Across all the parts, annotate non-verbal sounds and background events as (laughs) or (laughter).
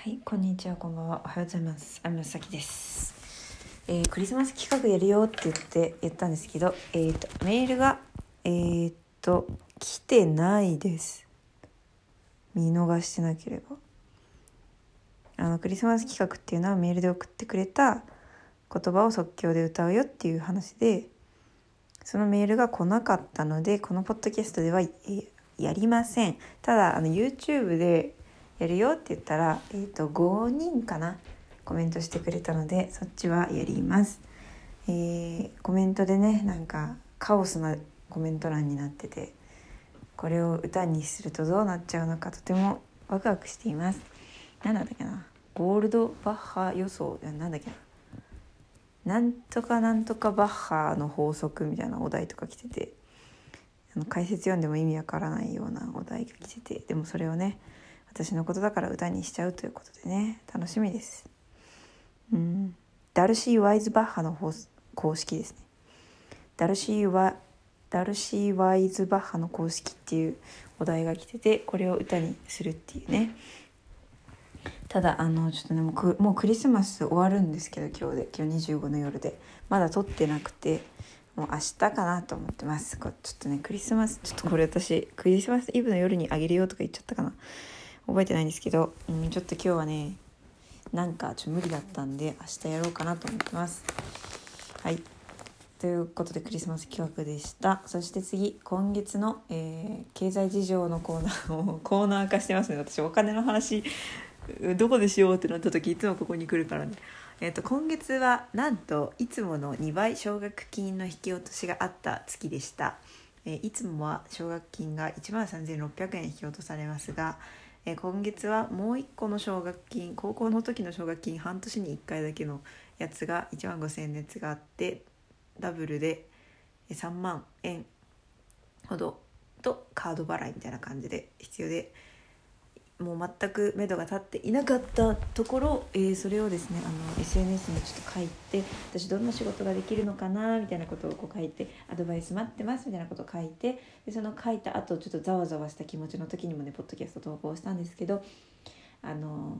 はい、こんにちは、こんばんは。おはようございます。あみさきです。えークリスマス企画やるよって言って言ったんですけど、えっ、とメールがえーと来てないです。見逃してなければ。あのクリスマス企画っていうのはメールで送ってくれた言葉を即興で歌うよっていう話で、そのメールが来なかったので、このポッドキャストでは、やりません。ただあの YouTube でやるよって言ったら、えー、と5人かなコメントしてくれたのでそっちはやります、えーコメントでねなんかカオスなコメント欄になっててこれを歌にするとどうなっちゃうのかとてもワクワクしています。何だったっけなゴールドバッハ予想なんだっけな。なんとかなんとかバッハの法則みたいなお題とか来ててあの解説読んでも意味わからないようなお題が来ててでもそれをね私のことだから歌にしちゃうということでね。楽しみです。うん。ダルシー・ワイズバッハの公式ですね。ダルシーワダルシー・ワイズバッハの公式っていうお題が来ててこれを歌にするっていうね。ただあのちょっとねもうもうクリスマス終わるんですけど今日で。今日25の夜で。まだ撮ってなくてもう明日かなと思ってます。こちょっとねクリスマスちょっとこれ私クリスマスイブの夜にあげるよとか言っちゃったかな。覚えてないんですけど、うん、ちょっと今日はねなんかちょっと無理だったんで明日やろうかなと思ってます。はい。ということでクリスマス企画でした。そして次今月の、えー経済事情のコーナーをコーナー化してますね。私お金の話どこでしようってなった時いつもここに来るからね。えー、と今月はなんといつもの2倍奨学金の引き落としがあった月でした、えーいつもは奨学金が1万3600円引き落とされますが、え今月はもう1個の奨学金高校の時の奨学金半年に1回だけのやつが1万5000円のやつがあってダブルで3万円ほどとカード払いみたいな感じで必要でもう全く目処が立っていなかったところ、えーそれをですねあの SNS にちょっと書いて私どんな仕事ができるのかなみたいなことをこう書いてアドバイス待ってますみたいなことを書いてでその書いた後ちょっとざわざわした気持ちの時にもねポッドキャスト投稿したんですけどあの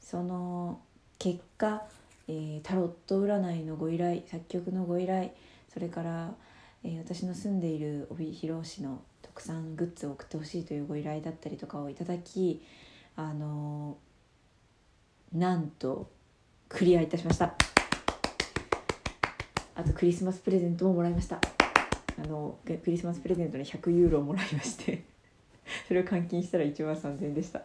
その結果、えータロット占いのご依頼作曲のご依頼それから、えー私の住んでいる帯広市の特産グッズを送ってほしいというご依頼だったりとかをいただきあのなんとクリアいたしました。あとクリスマスプレゼントももらいました。あのクリスマスプレゼントに100ユーロもらいまして (laughs) それを換金したら1万3000円でした。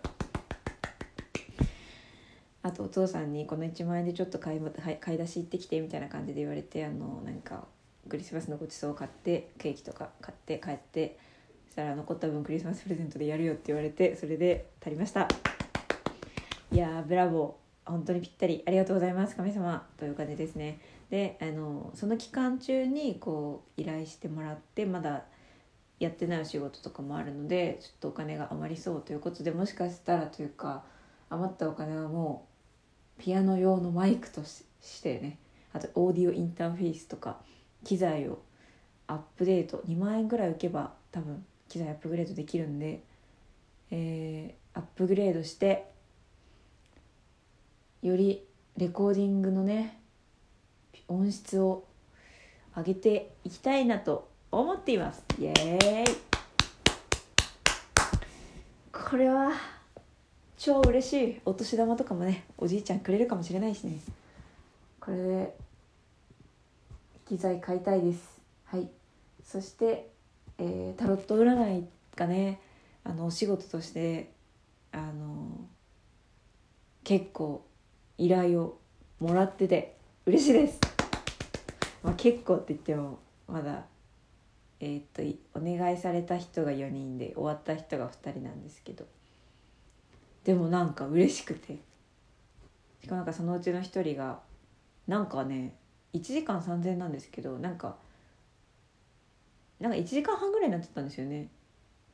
あとお父さんにこの1万円でちょっと買いもはい買い出し行ってきてみたいな感じで言われてあのなんかクリスマスのごちそうを買ってケーキとか買って帰ってそしたら残った分クリスマスプレゼントでやるよって言われてそれで足りました。いやーブラボー。本当にぴったり。ありがとうございます神様。という感じですね。であのその期間中にこう依頼してもらってまだやってないお仕事とかもあるのでちょっとお金が余りそうということでもしかしたらというか余ったお金はもうピアノ用のマイクとししてねあとオーディオインターフェースとか機材をアップデート2万円ぐらい浮けば多分機材アップグレードできるんで、えーアップグレードしてよりレコーディングのね音質を上げていきたいなと思っています。イエーイ。これは超嬉しいお年玉とかもねおじいちゃんくれるかもしれないしね。これで機材買いたいです。はい。そして、えータロット占いがねあのお仕事としてあの結構依頼をもらってて嬉しいです、まあ、結構って言ってもまだえーっとお願いされた人が4人で終わった人が2人なんですけど。でもなんか嬉しくて。しかもなんかそのうちの1人がなんかね1時間3000円なんですけどなんかなんか1時間半ぐらいになっちゃったんですよね。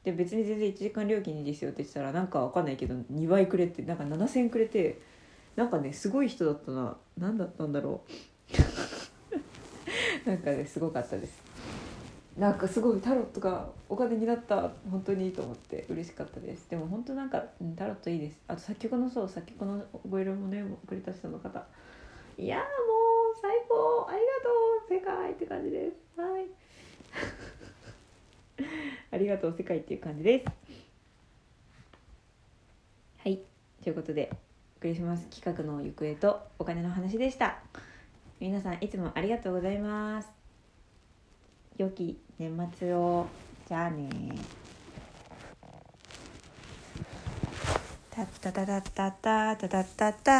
で別に全然1時間料金いいですよって言ってたらなんかわかんないけど2倍くれてなんか7000円くれてなんかねすごい人だったな。何だったんだろう。(laughs) なんかねすごかったです。なんかすごいタロットがお金になった。本当にいいと思って嬉しかったです。でも本当なんか、タロットいいです。あと作曲のそう作曲のご依頼もねくれた人の方。いやもうありがとう世界って感じです。はい。(laughs) ありがとう世界っていう感じです。はい。ということでクリスマス企画の行方とお金の話でした。皆さんいつもありがとうございます。良き年末をじゃあね。たったたたたたたたたた。